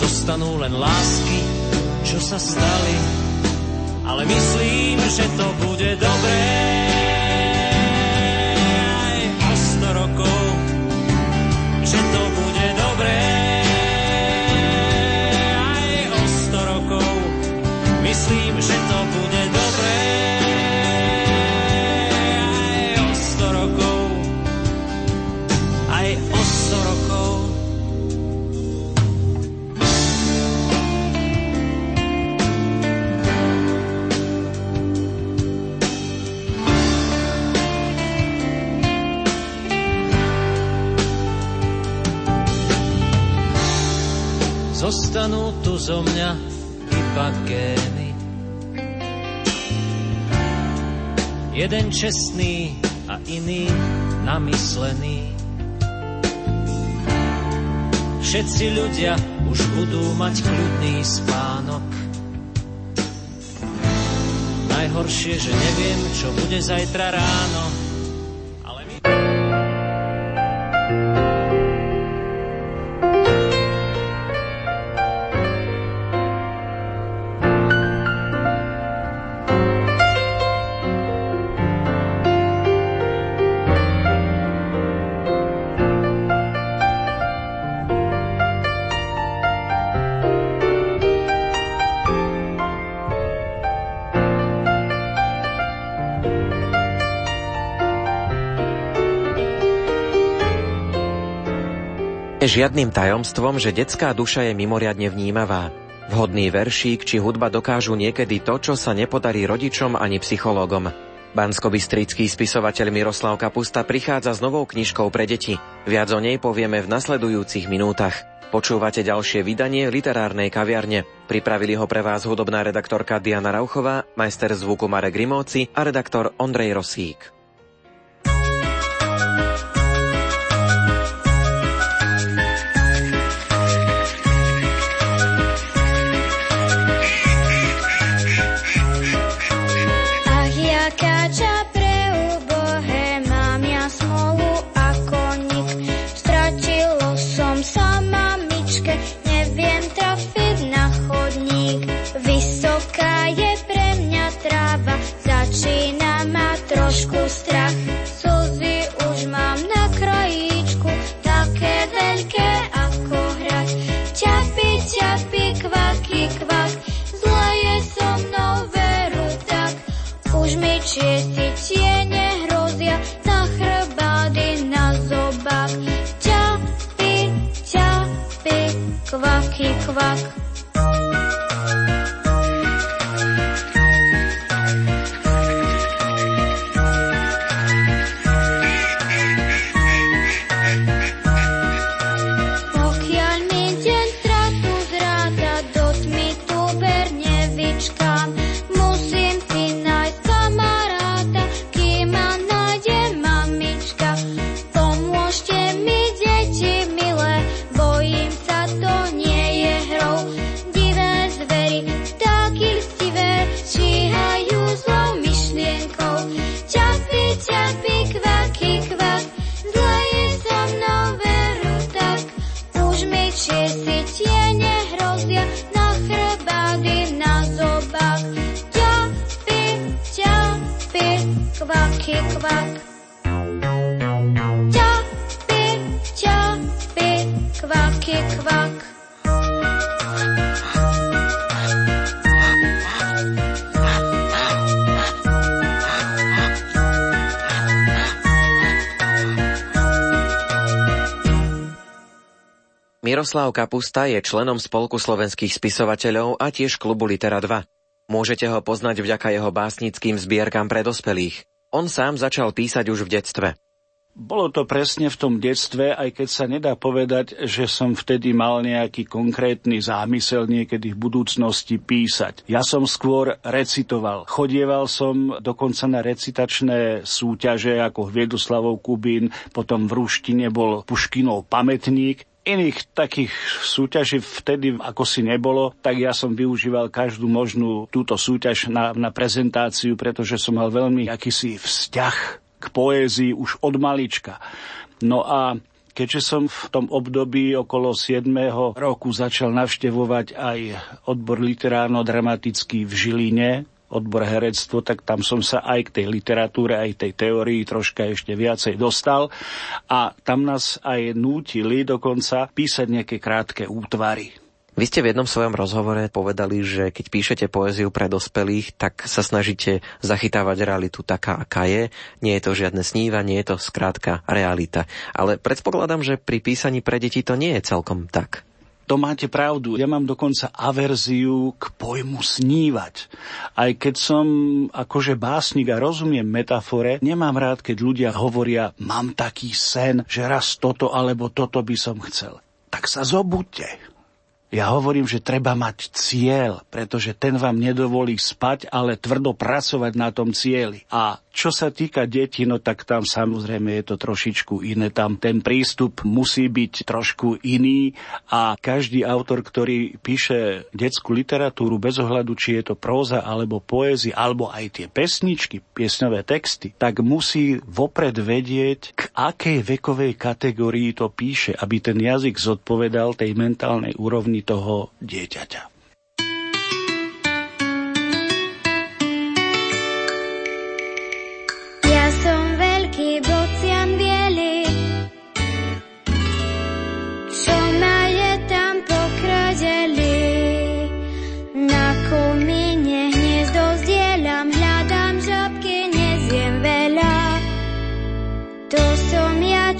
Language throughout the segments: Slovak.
zostanú len lásky, čo sa stali. Ale myslím, že to bude dobré. Zostanú tu zo mňa iba gény. Jeden čestný a iný namyslený. Všetci ľudia už budú mať kľudný spánok. Najhoršie, že neviem, čo bude zajtra ráno. Žiadnym tajomstvom, že detská duša je mimoriadne vnímavá. Vhodný veršík či hudba dokážu niekedy to, čo sa nepodarí rodičom ani psychológom. Banskobystrický spisovateľ Miroslav Kapusta prichádza s novou knižkou pre deti. Viac o nej povieme v nasledujúcich minútach. Počúvate ďalšie vydanie literárnej kaviarne. Pripravili ho pre vás hudobná redaktorka Diana Rauchová, majster zvuku Marek Rimóci a redaktor Ondrej Rosík. Miroslav Kapusta je členom Spolku slovenských spisovateľov a tiež klubu Litera 2. Môžete ho poznať vďaka jeho básnickým zbierkam pre dospelých. On sám začal písať už v detstve. Bolo to presne v tom detstve, aj keď sa nedá povedať, že som vtedy mal nejaký konkrétny zámysel niekedy v budúcnosti písať. Ja som skôr recitoval. Chodieval som dokonca na recitačné súťaže ako Hviezdoslavov Kubín, potom v Ruštine bol Puškinov pamätník Iných takých súťaží vtedy ako si nebolo, tak ja som využíval každú možnú túto súťaž na, na prezentáciu, pretože som mal veľmi akýsi vzťah k poézii už od malička. No a keďže som v tom období okolo 7. roku začal navštevovať aj odbor literárno-dramatický v Žiline, odbor herectvo, tak tam som sa aj k tej literatúre, aj tej teórii troška ešte viacej dostal a tam nás aj nútili dokonca písať nejaké krátke útvary. Vy ste v jednom svojom rozhovore povedali, že keď píšete poéziu pre dospelých, tak sa snažíte zachytávať realitu taká, aká je. Nie je to žiadne snívanie, je to skrátka realita. Ale predpokladám, že pri písaní pre deti to nie je celkom tak. To máte pravdu. Ja mám dokonca averziu k pojmu snívať. Aj keď som akože básnik a rozumiem metafore, nemám rád, keď ľudia hovoria, mám taký sen, že raz toto alebo toto by som chcel. Tak sa zobudte. Ja hovorím, že treba mať cieľ, pretože ten vám nedovolí spať, ale tvrdo pracovať na tom cieli. A čo sa týka detí, no tak tam samozrejme je to trošičku iné. Tam ten prístup musí byť trošku iný a každý autor, ktorý píše detskú literatúru bez ohľadu, či je to próza alebo poézia, alebo aj tie pesničky, piesňové texty, tak musí vopred vedieť, k akej vekovej kategórii to píše, aby ten jazyk zodpovedal tej mentálnej úrovni toho dieťaťa.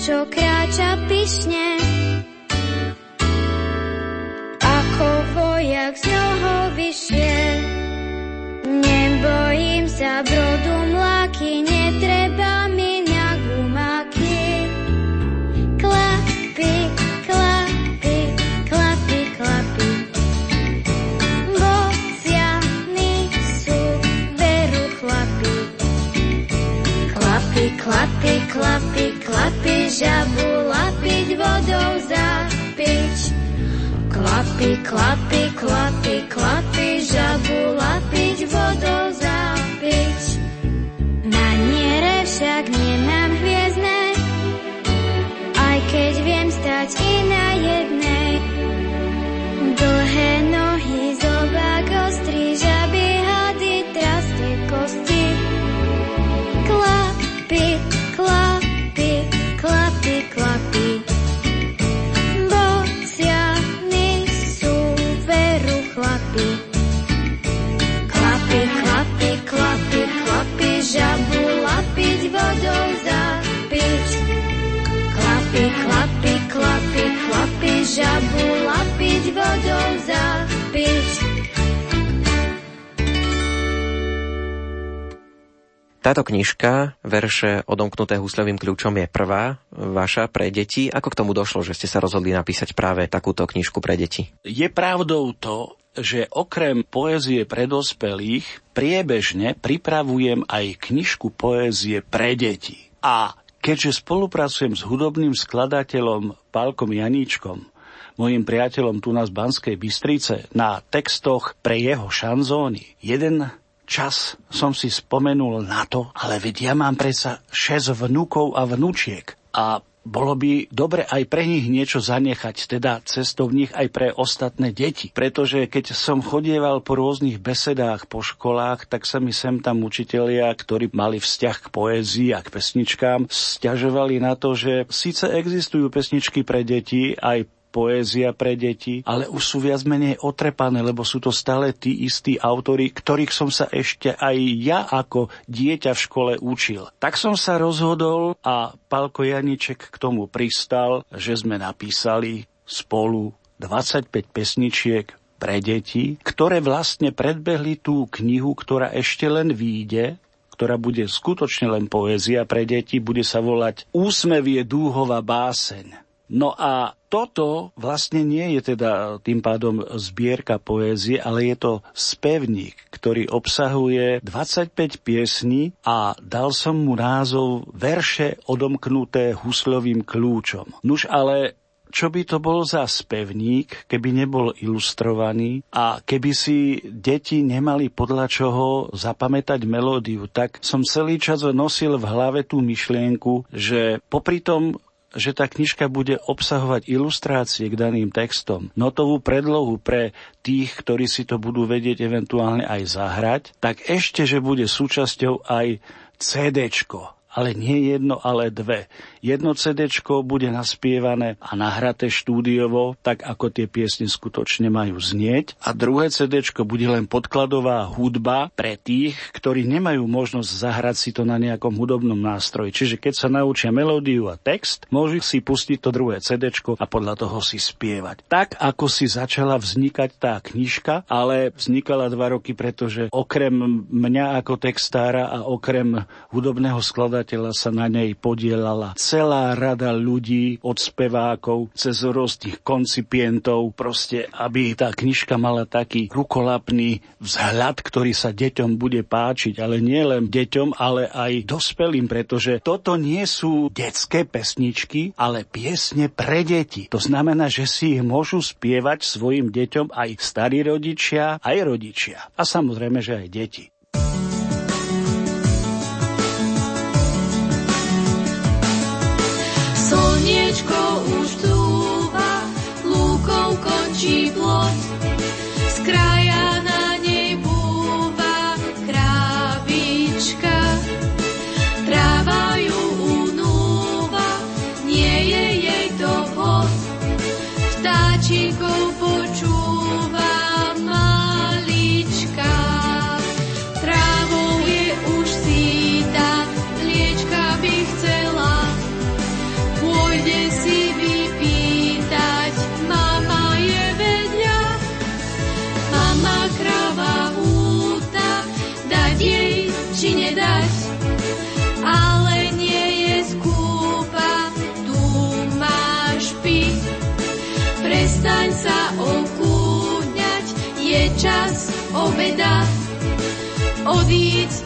Čo kráča pyšne. Ako vojak z noho vyššie. Nebojím sa brodu mláky, žabu lapiť vodou zapiť. Klapy, klapy, klapy, klapy, žabu lapiť vodou zapiť. Na niere však nemám Táto knižka, verše odomknuté husľovým kľúčom, je prvá vaša pre deti. Ako k tomu došlo, že ste sa rozhodli napísať práve takúto knižku pre deti? Je pravdou to, že okrem poézie pre dospelých priebežne pripravujem aj knižku poézie pre deti. A keďže spolupracujem s hudobným skladateľom Pálkom Janíčkom, mojim priateľom tu na Banskej Bystrice, na textoch pre jeho šanzóny, jeden čas som si spomenul na to, ale veď ja mám predsa 6 vnúkov a vnúčiek. A bolo by dobre aj pre nich niečo zanechať, teda nich aj pre ostatné deti. Pretože keď som chodieval po rôznych besedách po školách, tak sa mi sem tam učitelia, ktorí mali vzťah k poézii a k pesničkám, stiažovali na to, že síce existujú pesničky pre deti, aj poézia pre deti, ale už sú viac menej otrepané, lebo sú to stále tí istí autory, ktorých som sa ešte aj ja ako dieťa v škole učil. Tak som sa rozhodol a Palko Janiček k tomu pristal, že sme napísali spolu 25 pesničiek pre deti, ktoré vlastne predbehli tú knihu, ktorá ešte len výjde, ktorá bude skutočne len poézia pre deti, bude sa volať Úsmev je dúhová báseň. No a toto vlastne nie je teda tým pádom zbierka poézie, ale je to spevník, ktorý obsahuje 25 piesní a dal som mu názov Verše odomknuté huslovým kľúčom. Nuž ale čo by to bol za spevník, keby nebol ilustrovaný a keby si deti nemali podľa čoho zapamätať melódiu, tak som celý čas nosil v hlave tú myšlienku, že popri tom že tá knižka bude obsahovať ilustrácie k daným textom, notovú predlohu pre tých, ktorí si to budú vedieť eventuálne aj zahrať, tak ešte, že bude súčasťou aj CDčko, ale nie jedno, ale dve. Jedno CD bude naspievané a nahraté štúdiovo, tak ako tie piesne skutočne majú znieť. A druhé CD bude len podkladová hudba pre tých, ktorí nemajú možnosť zahrať si to na nejakom hudobnom nástroji. Čiže keď sa naučia melódiu a text, môžu si pustiť to druhé CD a podľa toho si spievať. Tak ako si začala vznikať tá knižka, ale vznikala dva roky, pretože okrem mňa ako textára a okrem hudobného skladateľa sa na nej podielala celá rada ľudí, od spevákov cez rôznych koncipientov, proste, aby tá knižka mala taký rukolapný vzhľad, ktorý sa deťom bude páčiť, ale nie len deťom, ale aj dospelým, pretože toto nie sú detské pesničky, ale piesne pre deti. To znamená, že si ich môžu spievať svojim deťom aj starí rodičia, aj rodičia. A samozrejme, že aj deti. Čas obeda, odíď z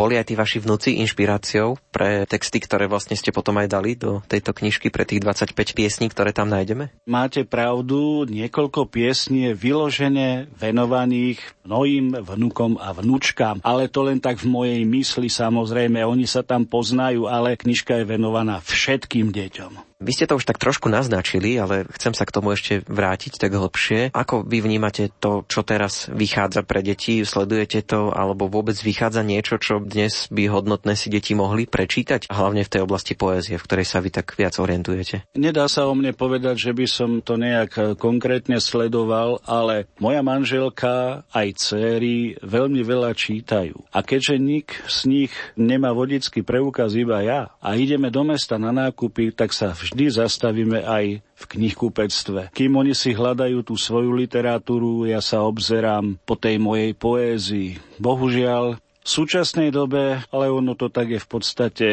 Boli aj tí vaši vnúci inšpiráciou pre texty, ktoré vlastne ste potom aj dali do tejto knižky pre tých 25 piesní, ktoré tam nájdeme? Máte pravdu, niekoľko piesní je vyložené venovaných mnohým vnukom a vnúčkám, ale to len tak v mojej mysli samozrejme, oni sa tam poznajú, ale knižka je venovaná všetkým deťom. Vy ste to už tak trošku naznačili, ale chcem sa k tomu ešte vrátiť tak hlbšie. Ako vy vnímate to, čo teraz vychádza pre deti? Sledujete to, alebo vôbec vychádza niečo, čo dnes by hodnotné si deti mohli prečítať? Hlavne v tej oblasti poézie, v ktorej sa vy tak viac orientujete. Nedá sa o mne povedať, že by som to nejak konkrétne sledoval, ale moja manželka aj céry veľmi veľa čítajú. A keďže nik z nich nemá vodický preukaz iba ja a ideme do mesta na nákupy, tak sa vždy vždy zastavíme aj v knihkupectve. Kým oni si hľadajú tú svoju literatúru, ja sa obzerám po tej mojej poézii. Bohužiaľ, v súčasnej dobe, ale ono to tak je v podstate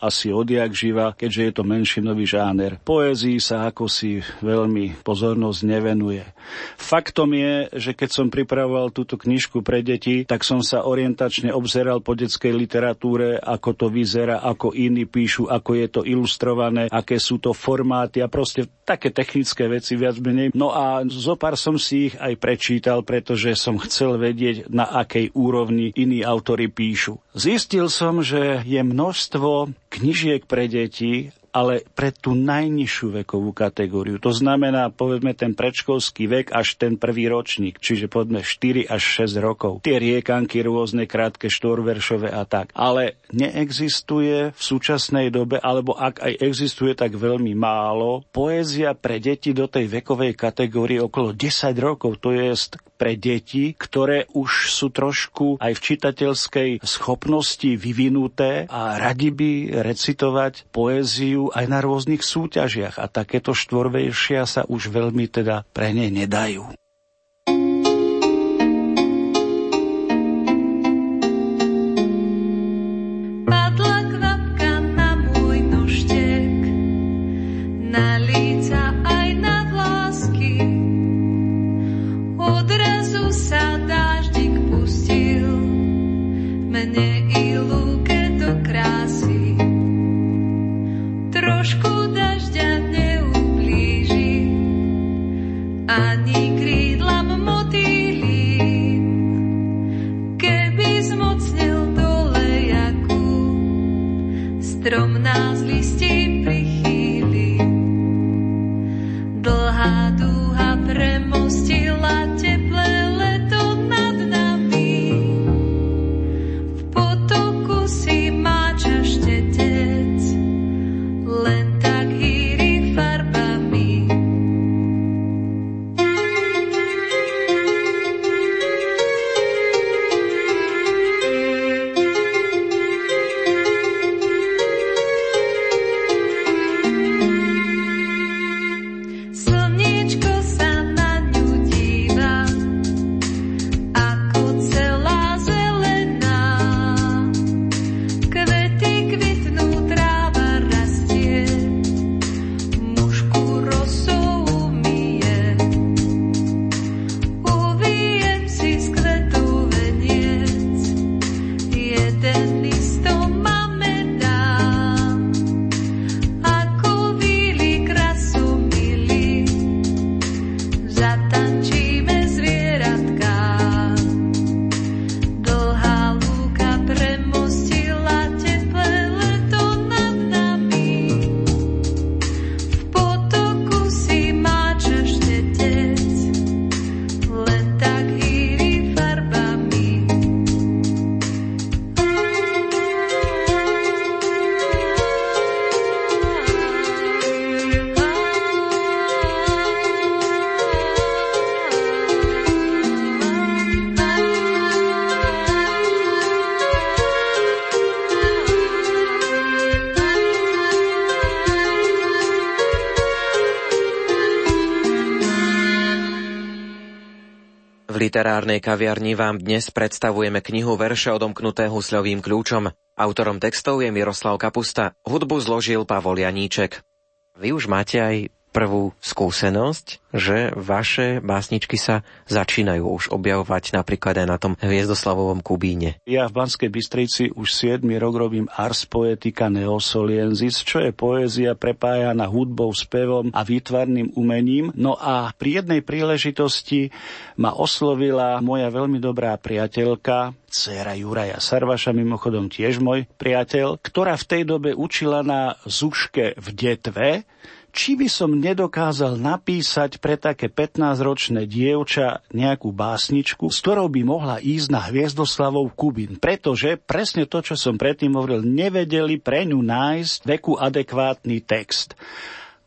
asi odjak živa, keďže je to menšinový žáner. Poézii sa ako si veľmi pozornosť nevenuje. Faktom je, že keď som pripravoval túto knižku pre deti, tak som sa orientačne obzeral po detskej literatúre, ako to vyzerá, ako iní píšu, ako je to ilustrované, aké sú to formáty a proste také technické veci viac menej. No a zopár som si ich aj prečítal, pretože som chcel vedieť, na akej úrovni iní autory píšu. Zistil som, že je množstvo knižiek pre deti, ale pre tú najnižšiu vekovú kategóriu. To znamená, povedzme, ten predškolský vek až ten prvý ročník, čiže povedzme 4 až 6 rokov. Tie riekanky rôzne, krátke, štvorveršové a tak. Ale neexistuje v súčasnej dobe, alebo ak aj existuje, tak veľmi málo, poézia pre deti do tej vekovej kategórie okolo 10 rokov. To je pre deti, ktoré už sú trošku aj v čitateľskej schopnosti vyvinuté a radi by recitovať poéziu vystupujú aj na rôznych súťažiach a takéto štvorvejšia sa už veľmi teda pre ne nedajú. Literárnej kaviarni vám dnes predstavujeme knihu verše odomknuté husľovým kľúčom. Autorom textov je Miroslav Kapusta, hudbu zložil Pavol Janíček. Vy už máte aj prvú skúsenosť, že vaše básničky sa začínajú už objavovať napríklad aj na tom Hviezdoslavovom Kubíne. Ja v Banskej Bystrici už 7 rok robím Ars Poetica Neosoliensis, čo je poézia prepájana hudbou, spevom a výtvarným umením. No a pri jednej príležitosti ma oslovila moja veľmi dobrá priateľka, dcéra Juraja Sarvaša, mimochodom tiež môj priateľ, ktorá v tej dobe učila na Zuške v Detve, či by som nedokázal napísať pre také 15-ročné dievča nejakú básničku, s ktorou by mohla ísť na Hviezdoslavov Kubín. Pretože presne to, čo som predtým hovoril, nevedeli pre ňu nájsť veku adekvátny text.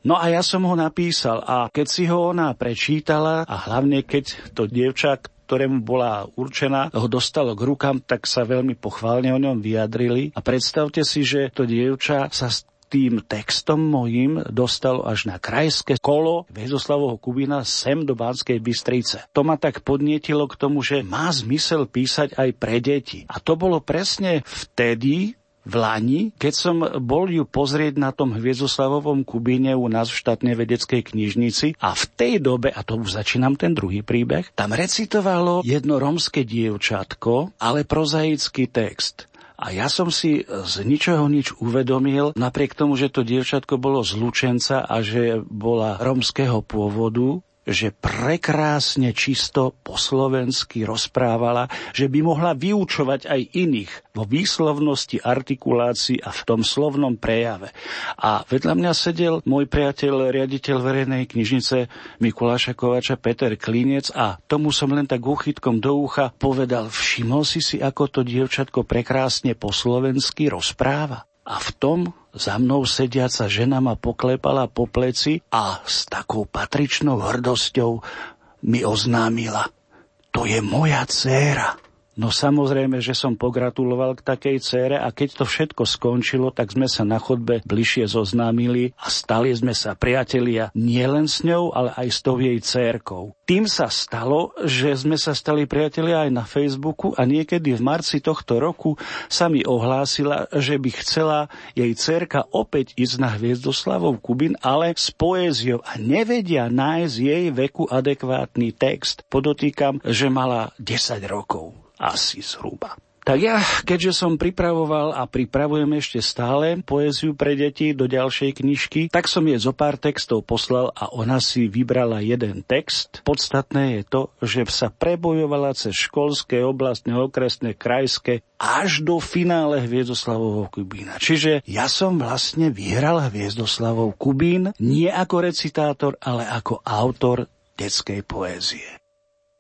No a ja som ho napísal a keď si ho ona prečítala a hlavne keď to dievča, ktorému bola určená, ho dostalo k rukám, tak sa veľmi pochválne o ňom vyjadrili. A predstavte si, že to dievča sa tým textom mojím dostal až na krajské kolo Väzoslavovho Kubina sem do Banskej Bystrice. To ma tak podnietilo k tomu, že má zmysel písať aj pre deti. A to bolo presne vtedy, v Lani, keď som bol ju pozrieť na tom Hviezdoslavovom Kubíne u nás v štátnej vedeckej knižnici a v tej dobe, a to už začínam ten druhý príbeh, tam recitovalo jedno romské dievčatko, ale prozaický text. A ja som si z ničoho nič uvedomil, napriek tomu, že to dievčatko bolo z Lučenca a že bola romského pôvodu, že prekrásne čisto po slovensky rozprávala, že by mohla vyučovať aj iných vo výslovnosti, artikulácii a v tom slovnom prejave. A vedľa mňa sedel môj priateľ, riaditeľ verejnej knižnice Mikuláša Kovača Peter Klinec a tomu som len tak uchytkom do ucha povedal, všimol si si, ako to dievčatko prekrásne po slovensky rozpráva. A v tom za mnou sediaca žena ma poklepala po pleci a s takou patričnou hrdosťou mi oznámila. To je moja dcéra. No samozrejme, že som pogratuloval k takej cére a keď to všetko skončilo, tak sme sa na chodbe bližšie zoznámili a stali sme sa priatelia nielen s ňou, ale aj s tou jej cérkou. Tým sa stalo, že sme sa stali priatelia aj na Facebooku a niekedy v marci tohto roku sa mi ohlásila, že by chcela jej cérka opäť ísť na Hviezdoslavov Kubin, ale s poéziou a nevedia nájsť jej veku adekvátny text. Podotýkam, že mala 10 rokov asi zhruba. Tak ja, keďže som pripravoval a pripravujem ešte stále poéziu pre deti do ďalšej knižky, tak som jej zo pár textov poslal a ona si vybrala jeden text. Podstatné je to, že sa prebojovala cez školské, oblastné, okresné, krajské až do finále Hviezdoslavovho Kubína. Čiže ja som vlastne vyhral Hviezdoslavov Kubín nie ako recitátor, ale ako autor detskej poézie.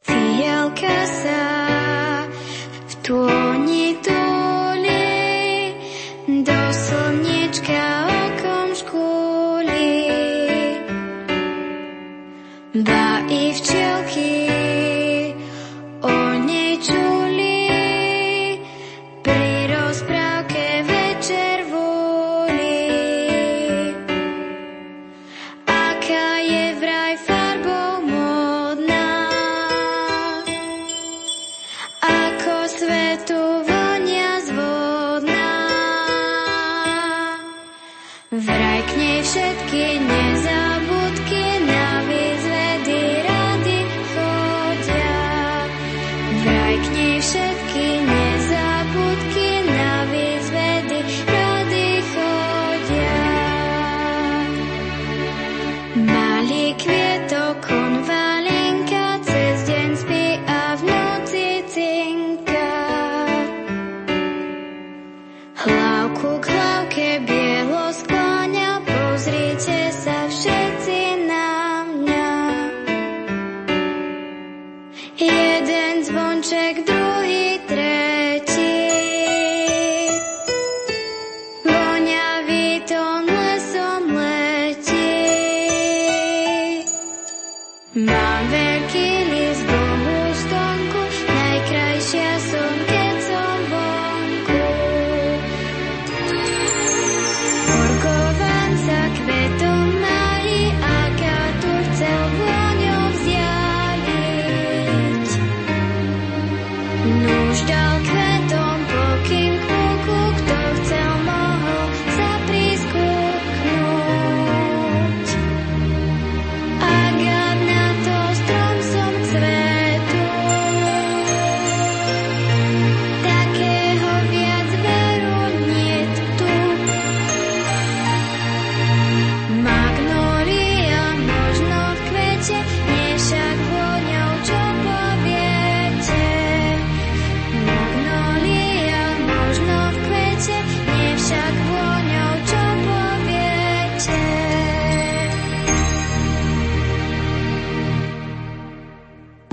Fialka sa 多年。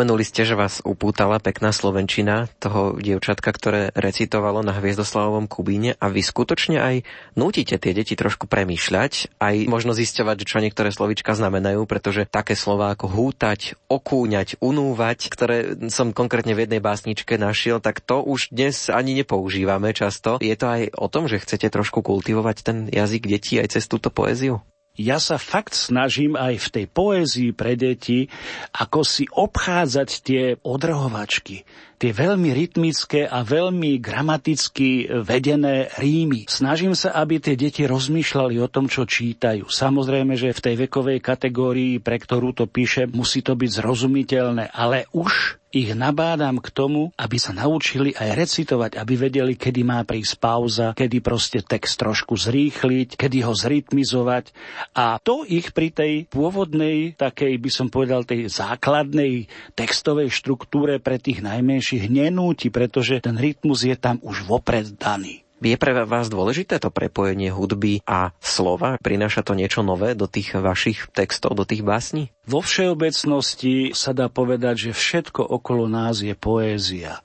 Spomenuli ste, že vás upútala pekná slovenčina toho dievčatka, ktoré recitovalo na Hviezdoslavovom Kubíne a vy skutočne aj nútite tie deti trošku premýšľať, aj možno zisťovať, čo niektoré slovička znamenajú, pretože také slova ako hútať, okúňať, unúvať, ktoré som konkrétne v jednej básničke našiel, tak to už dnes ani nepoužívame často. Je to aj o tom, že chcete trošku kultivovať ten jazyk detí aj cez túto poéziu? Ja sa fakt snažím aj v tej poézii pre deti, ako si obchádzať tie odrhovačky, tie veľmi rytmické a veľmi gramaticky vedené rímy. Snažím sa, aby tie deti rozmýšľali o tom, čo čítajú. Samozrejme, že v tej vekovej kategórii, pre ktorú to píše, musí to byť zrozumiteľné, ale už ich nabádam k tomu, aby sa naučili aj recitovať, aby vedeli, kedy má prísť pauza, kedy proste text trošku zrýchliť, kedy ho zrytmizovať. A to ich pri tej pôvodnej, takej by som povedal, tej základnej textovej štruktúre pre tých najmenších nenúti, pretože ten rytmus je tam už vopred daný. Je pre vás dôležité to prepojenie hudby a slova? Prináša to niečo nové do tých vašich textov, do tých básní? Vo všeobecnosti sa dá povedať, že všetko okolo nás je poézia.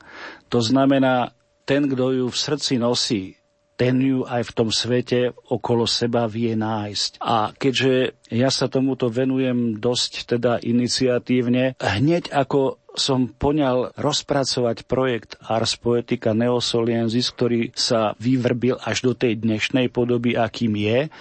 To znamená, ten, kto ju v srdci nosí, ten ju aj v tom svete okolo seba vie nájsť. A keďže ja sa tomuto venujem dosť teda iniciatívne, hneď ako som poňal rozpracovať projekt Ars Poetica Neosoliensis, ktorý sa vyvrbil až do tej dnešnej podoby, akým je,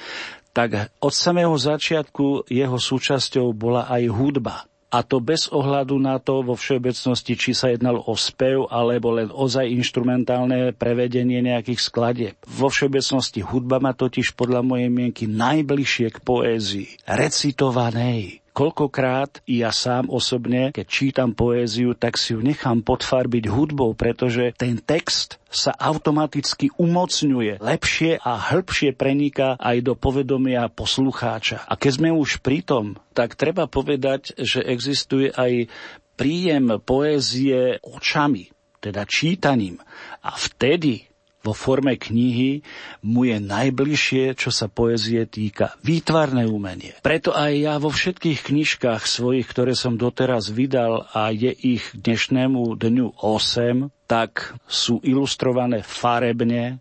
tak od samého začiatku jeho súčasťou bola aj hudba a to bez ohľadu na to vo všeobecnosti, či sa jednalo o spev alebo len ozaj instrumentálne prevedenie nejakých skladieb. Vo všeobecnosti hudba má totiž podľa mojej mienky najbližšie k poézii, recitovanej, Koľkokrát ja sám osobne, keď čítam poéziu, tak si ju nechám podfarbiť hudbou, pretože ten text sa automaticky umocňuje, lepšie a hĺbšie preniká aj do povedomia poslucháča. A keď sme už pri tom, tak treba povedať, že existuje aj príjem poézie očami, teda čítaním. A vtedy vo forme knihy mu je najbližšie, čo sa poezie týka. Výtvarné umenie. Preto aj ja vo všetkých knižkách svojich, ktoré som doteraz vydal a je ich dnešnému dňu 8, tak sú ilustrované farebne,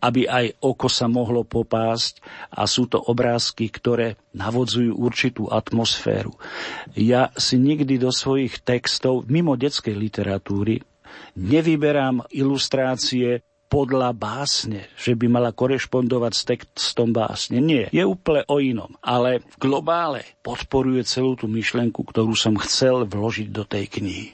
aby aj oko sa mohlo popásť a sú to obrázky, ktoré navodzujú určitú atmosféru. Ja si nikdy do svojich textov, mimo detskej literatúry, nevyberám ilustrácie podľa básne, že by mala korešpondovať s textom básne. Nie, je úplne o inom. Ale v globále podporuje celú tú myšlenku, ktorú som chcel vložiť do tej knihy.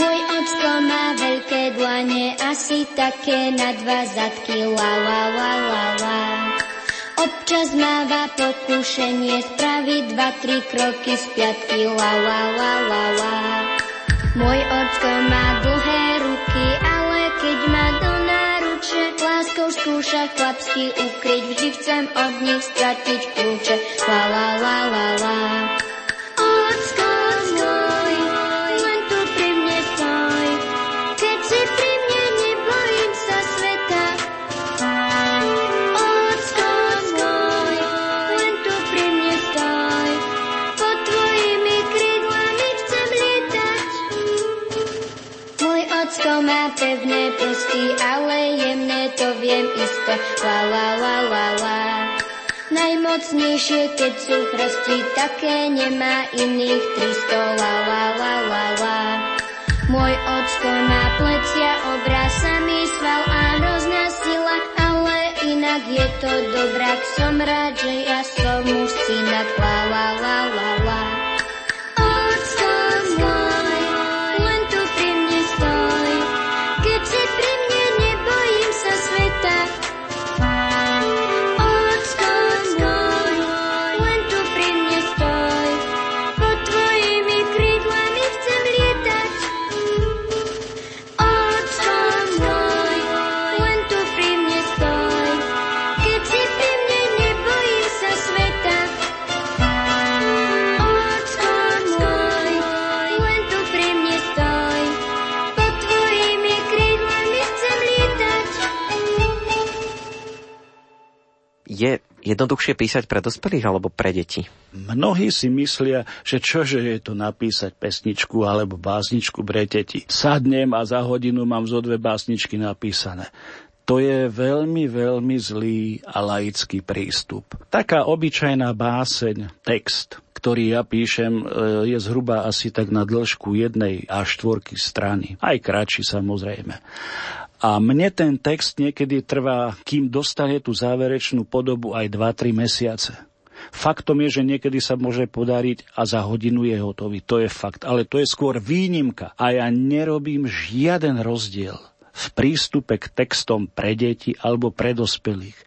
Môj ocko má veľké dlane, asi také na dva zadky, la la la la la. Občas máva pokušenie spraviť dva, tri kroky z piatky, la la la la la. Môj ocko má dlhé ruky, ale keď ma do náruče láskou skúša chlapsky ukryť, vždy chcem od nich stratiť kľúče, la la la la la. Ocko prsty, ale jemné to viem isto. La la la la la. Najmocnejšie, keď sú prsty, také nemá iných 300. La la la la la. Môj ocko má plecia, obraz, samý sval a hrozná sila, ale inak je to dobrák. Som rád, že ja som muž synak. La la la la la. Jednoduchšie písať pre dospelých alebo pre deti? Mnohí si myslia, že čože je to napísať pesničku alebo básničku pre deti. Sadnem a za hodinu mám zo dve básničky napísané. To je veľmi, veľmi zlý a laický prístup. Taká obyčajná báseň, text, ktorý ja píšem, e, je zhruba asi tak na dĺžku jednej až štvorky strany. Aj kratší samozrejme. A mne ten text niekedy trvá, kým dostane tú záverečnú podobu aj 2-3 mesiace. Faktom je, že niekedy sa môže podariť a za hodinu je hotový. To je fakt. Ale to je skôr výnimka. A ja nerobím žiaden rozdiel v prístupe k textom pre deti alebo pre dospelých.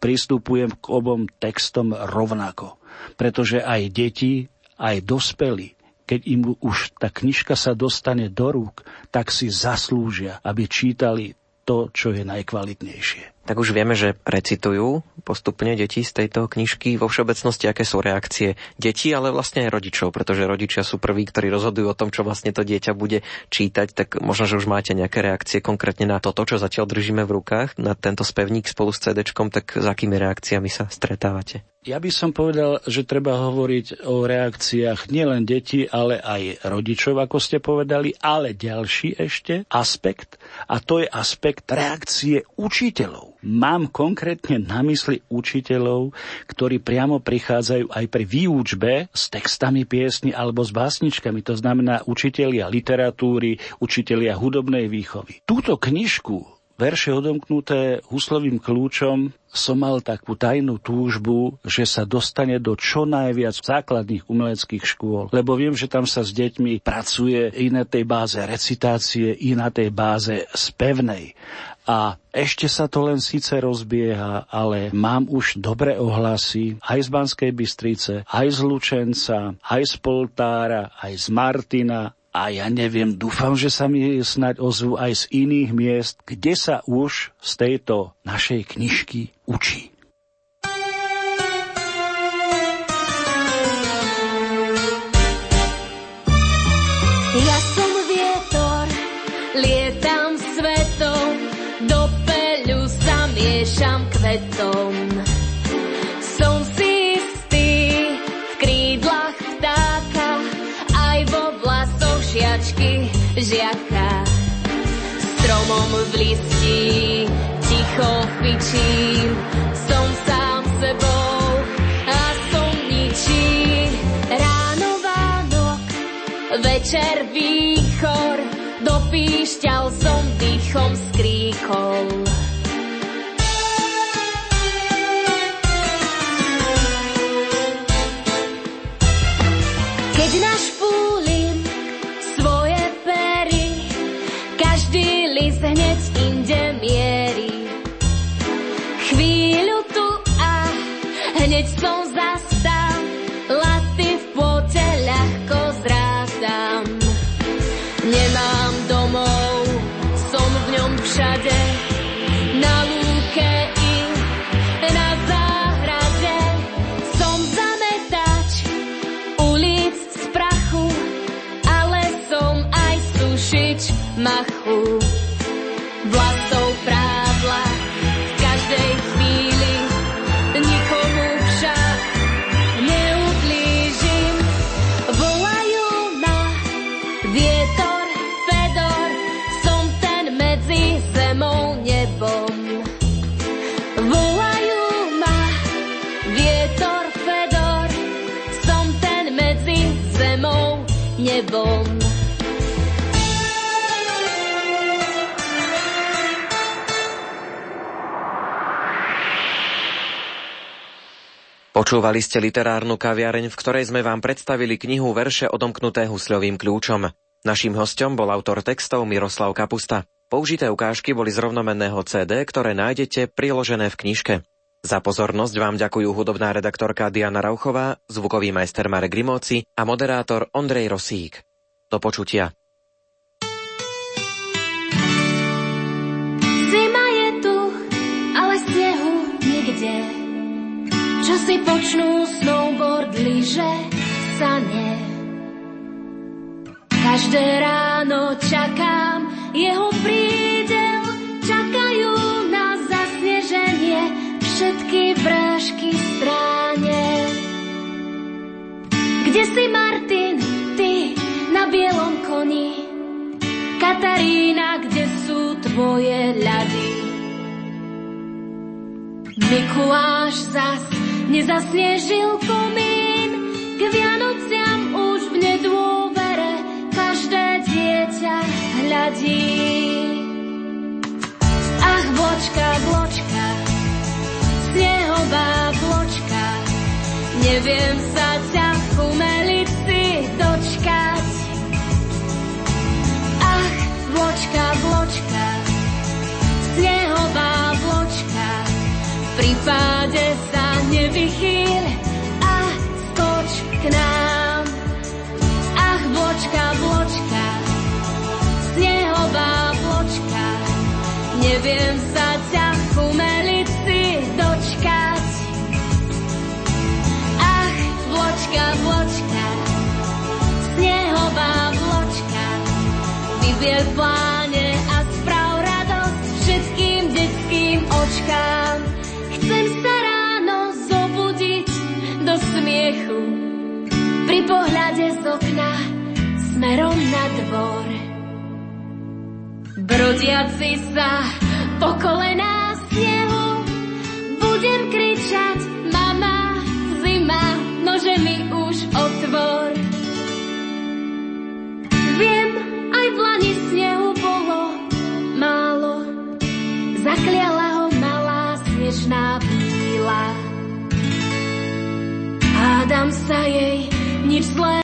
Pristupujem k obom textom rovnako. Pretože aj deti, aj dospelí keď im už tá knižka sa dostane do rúk, tak si zaslúžia, aby čítali to, čo je najkvalitnejšie. Tak už vieme, že recitujú postupne deti z tejto knižky. Vo všeobecnosti, aké sú reakcie detí, ale vlastne aj rodičov, pretože rodičia sú prví, ktorí rozhodujú o tom, čo vlastne to dieťa bude čítať, tak možno, že už máte nejaké reakcie konkrétne na toto, čo zatiaľ držíme v rukách, na tento spevník spolu s CD, tak s akými reakciami sa stretávate? Ja by som povedal, že treba hovoriť o reakciách nielen detí, ale aj rodičov, ako ste povedali, ale ďalší ešte aspekt, a to je aspekt reakcie učiteľov. Mám konkrétne na mysli učiteľov, ktorí priamo prichádzajú aj pri výučbe s textami piesni alebo s básničkami, to znamená učitelia literatúry, učitelia hudobnej výchovy. Túto knižku verše odomknuté huslovým kľúčom som mal takú tajnú túžbu, že sa dostane do čo najviac základných umeleckých škôl. Lebo viem, že tam sa s deťmi pracuje i na tej báze recitácie, i na tej báze spevnej. A ešte sa to len síce rozbieha, ale mám už dobré ohlasy aj z Banskej Bystrice, aj z Lučenca, aj z Poltára, aj z Martina, a ja neviem, dúfam, že sa mi snať ozvu aj z iných miest, kde sa už z tejto našej knižky učí. Ja som vietor, lietam svetom, do kvetom. Žiaka. Stromom v listí ticho chvičím, som sám sebou a som ničí. Ráno Vánok, večer výchor, do píšťal som dýchom my. Počúvali ste literárnu kaviareň, v ktorej sme vám predstavili knihu verše odomknuté husľovým kľúčom. Naším hostom bol autor textov Miroslav Kapusta. Použité ukážky boli z rovnomenného CD, ktoré nájdete priložené v knižke. Za pozornosť vám ďakujú hudobná redaktorka Diana Rauchová, zvukový majster Marek Grimóci a moderátor Ondrej Rosík. Do počutia. Časy počnú snowboard, lyže, sane. Každé ráno čakám jeho prídel, čakajú na zasneženie všetky vrážky stráne. Kde si Martin, ty na bielom koni? Katarína, kde sú tvoje ľady? Mikuláš zas nezasnežil komín, k Vianociam už v nedôvere každé dieťa hľadí. Ach, bločka, bločka, snehová bločka, neviem sa ťa v umelici dočkať. Ach, bločka, bločka, snehová bločka, v prípade sa nevychýl a skoč k nám. Ach, bločka, bločka, snehová bločka, neviem sa ťa v umelici dočkať. Ach, bločka, bločka, snehová bločka, vybiel okna smerom na dvor. Brodiaci sa po kolená snehu budem kričať mama, zima, nože mi už otvor. Viem, aj v lani snehu bolo málo, zakliala ho malá snežná bíla. Hádam sa jej nič zlé